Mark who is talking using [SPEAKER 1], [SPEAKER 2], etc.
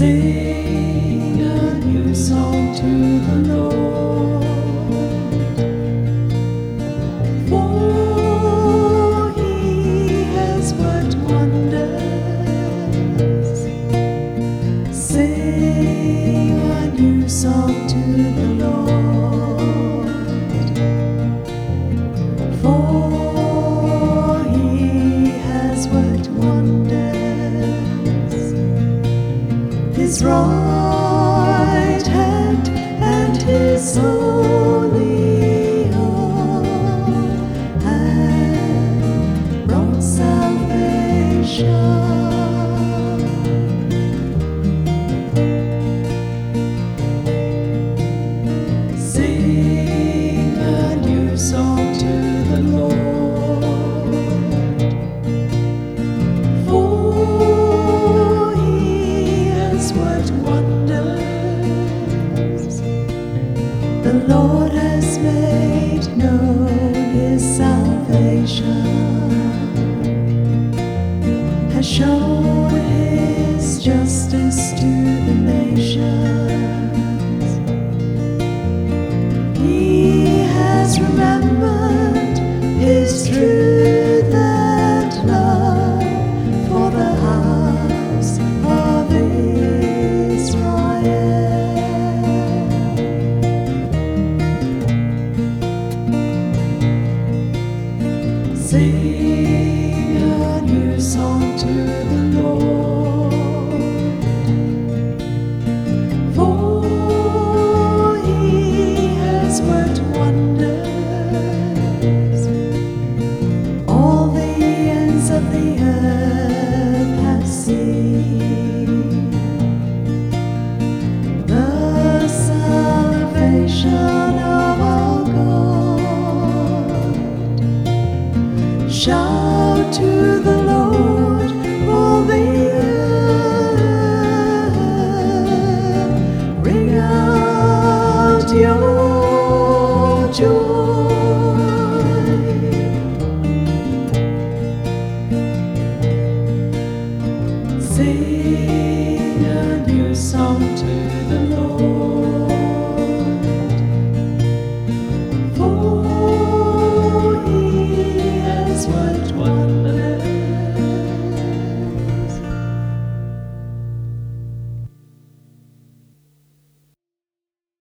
[SPEAKER 1] Sing a new song to the Lord. For he has worked wonders. Sing a new song to the Lord. his right hand and his Seigneur, nous sommes to the Lord all the. Ring out your joy.